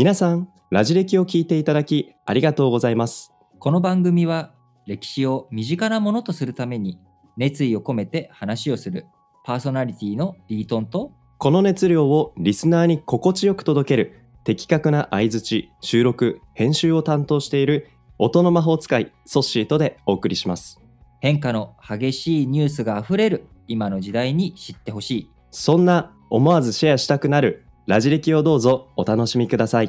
皆さん、ラジ歴を聞いていただきありがとうございます。この番組は歴史を身近なものとするために熱意を込めて話をするパーソナリティのリートンとこの熱量をリスナーに心地よく届ける的確な相槌、収録、編集を担当している音の魔法使いソッシーとでお送りします。変化の激しいニュースがあふれる今の時代に知ってほしいそんな思わずシェアしたくなるラジ歴をどうぞお楽しみください。い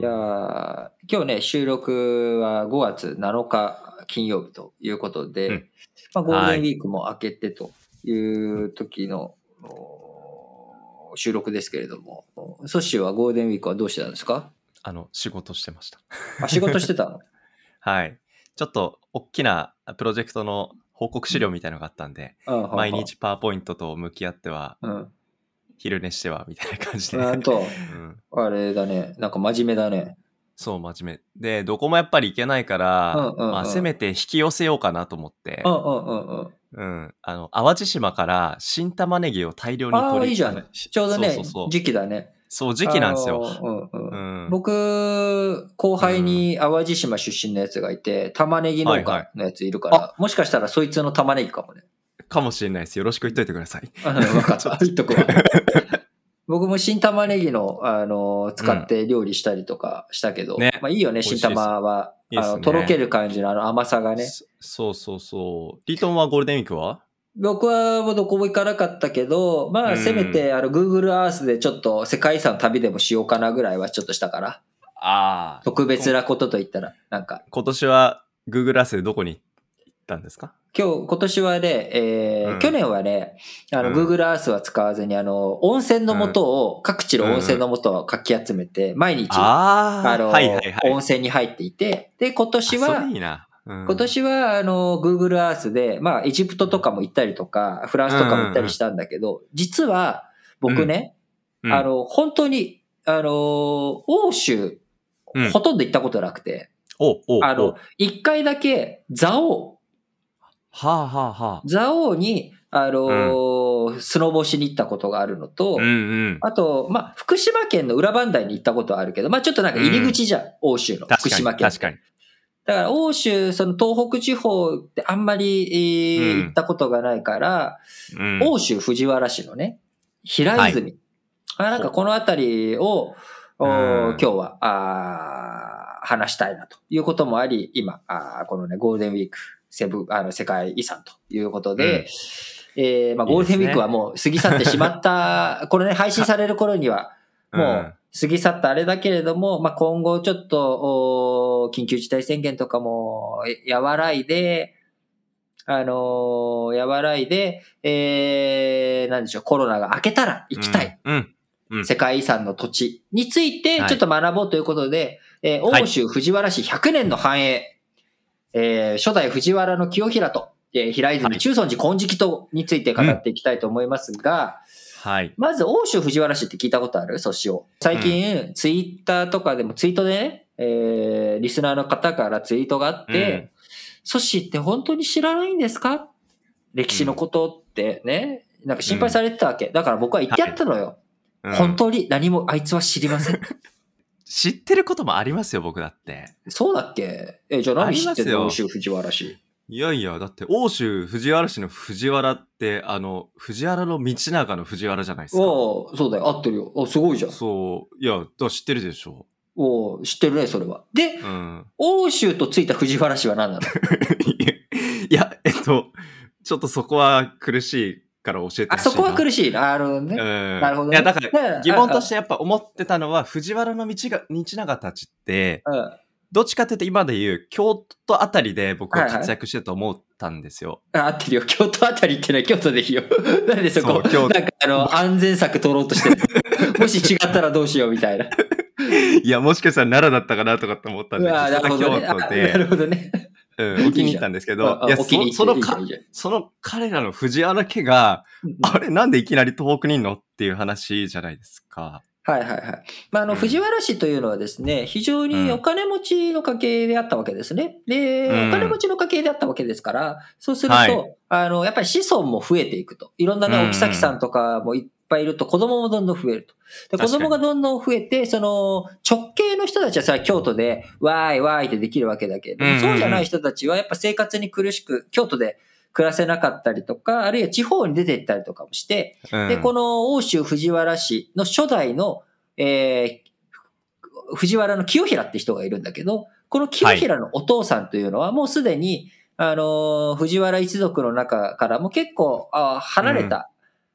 やー今日ね収録は5月7日金曜日ということで、うんまあ、ゴールデンウィークも明けてという時の、お収録ですけれどもソッシーはゴールデンウィークはどうしてたんですか？あの、仕事してました。あ仕事してたの？はい。ちょっと、大きなプロジェクトの報告資料みたいのがあったんで、うん。毎日パワーポイントと向き合っては、うん。昼寝しては、みたいな感じで。なんとうん、あれだね。なんか真面目だね。そう、真面目。で、どこもやっぱり行けないから、うんうんうん。まあ、せめて引き寄せようかなと思って。う、んうんうんうん。うん。あの、淡路島から新玉ねぎを大量にああ取りいいじゃん。ちょうどねそうそうそう。時期だねそう、時期なんですよ。あのうんうんうん。僕、後輩に淡路島出身のやつがいて、玉ねぎ農家のやついるから、もしかしたらそいつの玉ねぎかもね。かもしれないです。よろしく言っといてください。分かった。言っとくわ。僕も新玉ねぎの、あの、使って料理したりとかしたけど、ねまあいいよね、新玉は。いいあの、とろける感じのあの甘さがね。そそうそうそう。リートンはゴールデンウィークは？僕はもうどこも行かなかったけど、まあ、うんせめて、あの、Google Earth でちょっと世界遺産の旅でもしようかなぐらいはちょっとしたから。ああ。特別なことと言ったら、なんか、今年は Google Earth でどこに行ったんですか？今日、今年はね、えーうん去年はね、あの、うん Google Earth は使わずに、あの、温泉の素を、各地の温泉の素をかき集めて、毎日、あああ、の、はいはいはい。温泉に入っていて、で、今年は。うん今年は、あの、Google Earth で、まあ、エジプトとかも行ったりとか、フランスとかも行ったりしたんだけど、実は、僕ね、うんあの、本当に、あの、欧州、うんほとんど行ったことなくて、あのう、一回だけ、蔵王、はあはあはあ。蔵王に、あのースノボしに行ったことがあるのと、うんうん。あと、まあ、福島県の裏磐梯に行ったことはあるけど、まあ、ちょっとなんか入り口じゃん、欧州の。福島県。確かに。だから、欧州、その東北地方ってあんまり、えーうん。行ったことがないから、うん。欧州藤原市のね、平泉。あなんかこの辺りを、おうん。今日は、あー話したいなということもあり、今、あーこのね、ゴールデンウィーク、セブあの世界遺産ということで、えーまあ、ゴールデンウィークはもう過ぎ去ってしまった、これね、配信される頃には、もう過ぎ去ったあれだけれども、まあ、今後ちょっと、お緊急事態宣言とかもえ和らいで、あのー和らいで、えー、なんでしょう、コロナが明けたら行きたい。。うん。うんうん世界遺産の土地についてはいちょっと学ぼうということで、えーはい欧州藤原市100年の繁栄、えー初代藤原の清平と、えー平泉はい中尊寺金色とについて語っていきたいと思いますが、はい。まず、欧州藤原氏って聞いたことある？そしを。最近、ツイッターとかでもツイートでね、えーリスナーの方からツイートがあって、ソシって本当に知らないんですか？歴史のことってね、なんか心配されてたわけ。だから僕は言ってやったのよ。うん本当に何もあいつは知りません。知ってることもありますよ、僕だって。そうだっけ？え、じゃあ何知ってるの？欧州藤原氏。いやいや、だって、欧州藤原氏の藤原って、あの、藤原の道長の藤原じゃないですか。おそうだよ。合ってるよ。おすごいじゃん。そう。いや、だ知ってるでしょ。お知ってるね、それは。で、うん。欧州とついた藤原氏は何なの？いや、えっと、ちょっとそこは苦しいから教えてほしいな。あ、そこは。苦しいな。なるほどね。うん。なるほどねいや、だから、から疑問としてやっぱ思ってたのは、藤原の道が、道長たちって、うんどっちかっていうと今で言う、京都あたりで僕ははいはい活躍してると思ったんですよ。あ合ってるよ。京都あたりってね、京都でいいよ。なんでそこ、そう京都なんかあの、安全策取ろうとしてる。もし違ったらどうしようみたいな。いや、もしかしたら奈良だったかなとかって思ったんで、うわなるほど京都なで、るほどね。うん、お気に入ったんですけど、いや、そそのかその彼らの藤原家が、あれなんでいきなり東北にいんの？っていう話じゃないですか。はいはいはい。まあ、あの、うん藤原氏というのはですね、非常にお金持ちの家系であったわけですね。で、うんお金持ちの家系であったわけですから、そうすると、はいあの、やっぱり子孫も増えていくと。いろんなね、うんお妃さんとかもいぱいいると子供もどんどん増えると。で子供がどんどん増えて、その直系の人たちはさ、京都でわーいわーいってできるわけだけど、そうじゃない人たちはやっぱ生活に苦しく、京都で暮らせなかったりとか、あるいは地方に出て行ったりとかもして、うんで、この欧州藤原氏の初代の、えー藤原の清平って人がいるんだけど、この清平のお父さんというのはもうすでに、あのー藤原一族の中からも結構あ離れた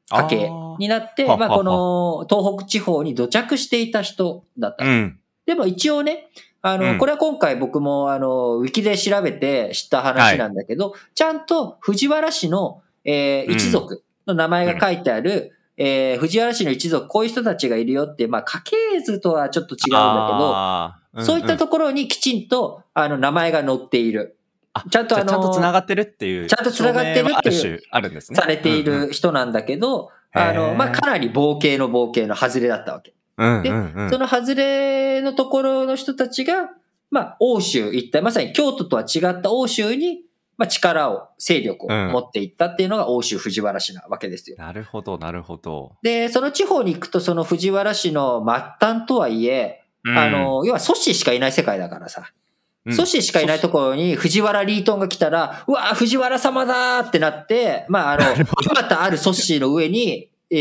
家系になって、まああーはははこの東北地方に土着していた人だった。うん。でも一応ね、あの、うんこれは今回僕もあの、ウィキで調べて知った話なんだけど、ちゃんと藤原氏の、えーうん一族の名前が書いてある、えー藤原氏の一族、こういう人たちがいるよって、まあ家系図とはちょっと違うんだけど、そういったところにきちんと、あの、名前が載っている。あちゃんとあの、ちゃんと繋がってるっていう。ちゃんと繋がってるっていうあるんですね。されていうんうんる人なんだけど、あの、へーまあかなり冒険の冒険の外れだったわけ。でうんうんうんその外れのところの人たちが、まあ、欧州一帯、まさに京都とは違った欧州に、まあ、力を、勢力を持っていったっていうのが欧州藤原氏なわけですよ。なるほど、なるほど。で、その地方に行くと、その藤原氏の末端とはいえ、あの、要は祖師しかいない世界だからさ。うん、祖師しかいないところに藤原リートンが来たら、うわー藤原様だーってなって、まあ、あの、またある祖師の上に、え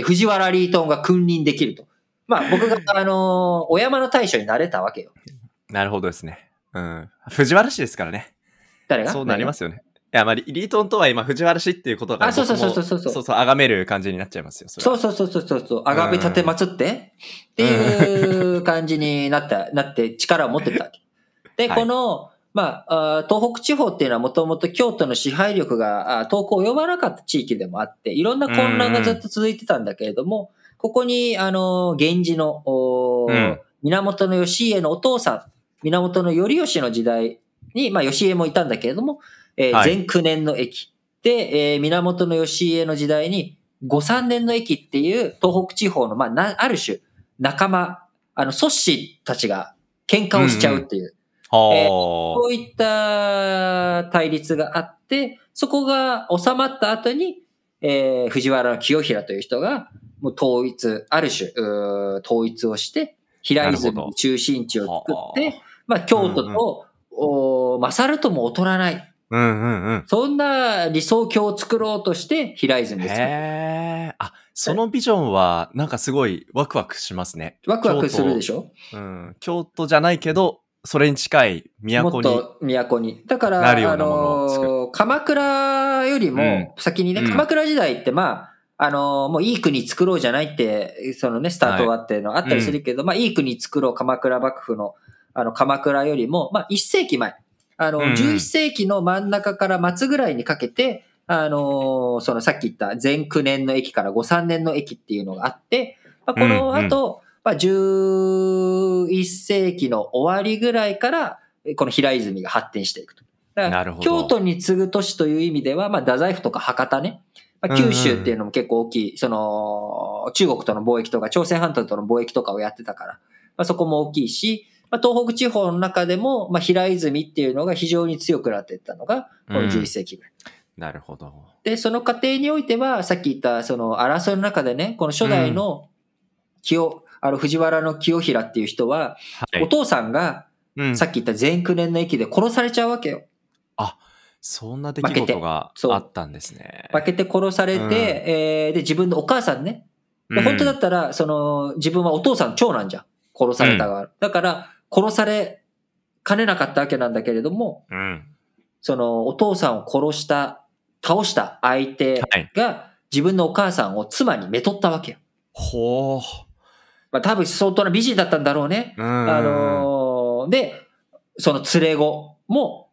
ー、藤原リートンが君臨できると。まあ、僕が、あの、お山の大将になれたわけよ。なるほどですね。うん。藤原氏ですからね。誰が？そうなりますすよね。いや、まあ、リリートンとは今、藤原氏っていうことが、あそうそうそうそうそうそうそう、崇める感じになっちゃいますよ。そそうそうそうそうそうそう、あがめ立て祭って、っていう感じになった、なって力を持ってたわけ。で、はいこの、まあ、あー東北地方っていうのはもともと京都の支配力があー遠く及ばなかった地域でもあって、いろんな混乱がずっと続いてたんだけれども、ここに、あの、源氏の、おーうん。源義家のお父さん、源頼義の時代に、まあ、義家もいたんだけれども、えーはい。前9年の駅。で、えー源義家の時代に、五三年の駅っていう東北地方の、まあ、な、ある種、仲間、あの、祖師たちが喧嘩をしちゃうっていう、はあ、こういった対立があって、そこが収まった後に、えー藤原の清平という人が、もう統一、ある種、統一をして、平泉中心地を作っはて、まあ、京都うんうん勝るとも劣らない。うんうんうん。そんな理想郷を作ろうとして、平泉を作る。へえ。あ、そのビジョンは、なんかすごいワクワクしますね。ワクワクするでしょ？ょうん。京都じゃないけど、それに近い都に。もっと都に。だから、あのー鎌倉よりも先にね、うん。鎌倉時代ってまあ、あのーもういい国作ろうじゃないって、そのね、スタートがあってのあったりするけど、まあいい国作ろう鎌倉幕府の、あの、鎌倉よりも、まあ1世紀前、あの、うん。うん11世紀の真ん中から末ぐらいにかけて、あのーそのさっき言った前9年の駅から5、3年の駅っていうのがあって、まあ、この後、まあ、11世紀の終わりぐらいから、この平泉が発展していくと。だからなるほど京都に次ぐ都市という意味では、まあ、太宰府とか博多ね、まあ、九州っていうのも結構大きい、その、中国との貿易とか、朝鮮半島との貿易とかをやってたから、まあ、そこも大きいし、まあ、東北地方の中でも、まあ、平泉っていうのが非常に強くなっていったのが、この11世紀ぐらい。なるほど。で、その過程においては、さっき言った、その争いの中でね、この初代の清、あの、藤原の清平っていう人は、はいお父さんが、うんさっき言った前9年の駅で殺されちゃうわけよ。そんな出来事がそうあったんですね。負けて殺されて、うんえーで、自分のお母さんね。本当だったら、その、自分はお父さん長男じゃん。殺された側。だから、殺されかねなかったわけなんだけれども、うん。その、お父さんを殺した、倒した相手はい。が、自分のお母さんを妻にめとったわけよ。ほう。まあ多分相当な美人だったんだろうね。うん。あのーで、その連れ子も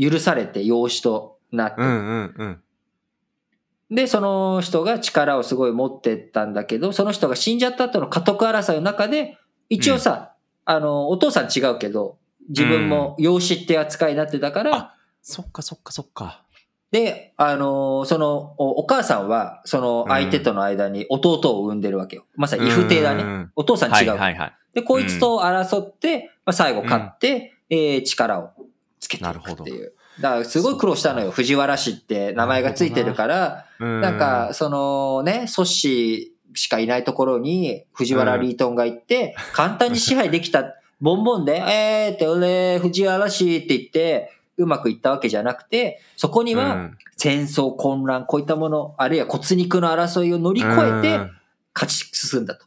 許されて養子となって、うんうんうん。で、その人が力をすごい持ってったんだけど、その人が死んじゃった後の家督争いの中で、一応さ、あの、お父さん違うけど、自分も養子って扱いになってたから、あそっかそっかそっか。で、あの、そのお、お母さんは、その相手との間に弟を産んでるわけよ。まさに、異父弟だね。うんお父さん違う。はいはいはい。で、こいつと争って、まあ、最後勝って、えー力をつけていくっていう。だからすごい苦労したのよ。藤原氏って名前がついてるから、ななんか、そのね、阻止しかいないところに藤原リートンが行って、簡単に支配できた、ボンボンで、えーって俺、藤原氏って言って、うまくいったわけじゃなくて、そこにはうん。戦争、混乱、こういったもの、あるいは骨肉の争いを乗り越えて勝ち進んだと。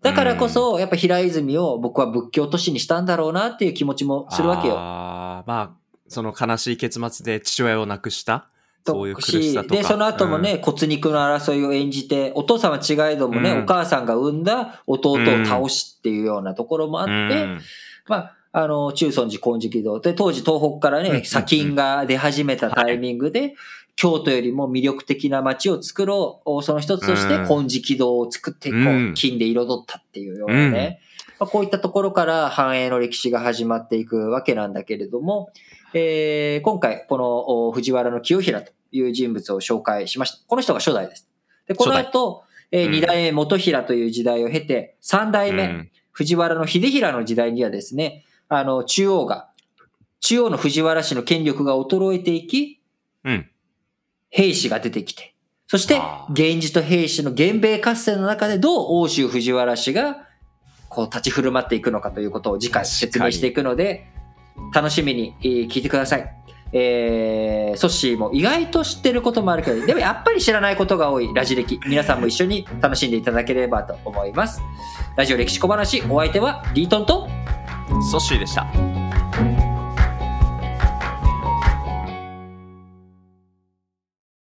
だからこそ、やっぱ平泉を僕は仏教都市にしたんだろうなっていう気持ちもするわけよ。あーまあ、その悲しい結末で父親を亡くした？とそういう苦しさとか。で、その後もね、骨肉の争いを演じて、お父さんは違えどもね、うん。お母さんが産んだ弟を倒しっていうようなところもあっうん、て、うん。まあ、あの、中尊寺金色堂で、当時東北からね、砂金が出始めたタイミングで、京都よりも魅力的な街を作ろう、その一つとしてうん。金色堂を作って、こう金で彩ったっていうようなね、まあ、こういったところから繁栄の歴史が始まっていくわけなんだけれども、えー今回、このお藤原の清平という人物を紹介しました。この人が初代です。で、この後、え代目元平という時代を経て、三代目、うん。藤原の秀平の時代にはですね、あの、中央が、中央の藤原氏の権力が衰えていき、うん。兵士が出てきて、そして源氏と兵士の源兵衛合戦の中でどう欧州藤原氏が、こう立ち振る舞っていくのかということを次回説明していくので、楽しみにえー聞いてください。えー、ソッシーも意外と知ってることもあるけど、でもやっぱり知らないことが多いラジ歴。皆さんも一緒に楽しんでいただければと思います。ラジオ歴史小話、お相手はリートンとソッシーでした。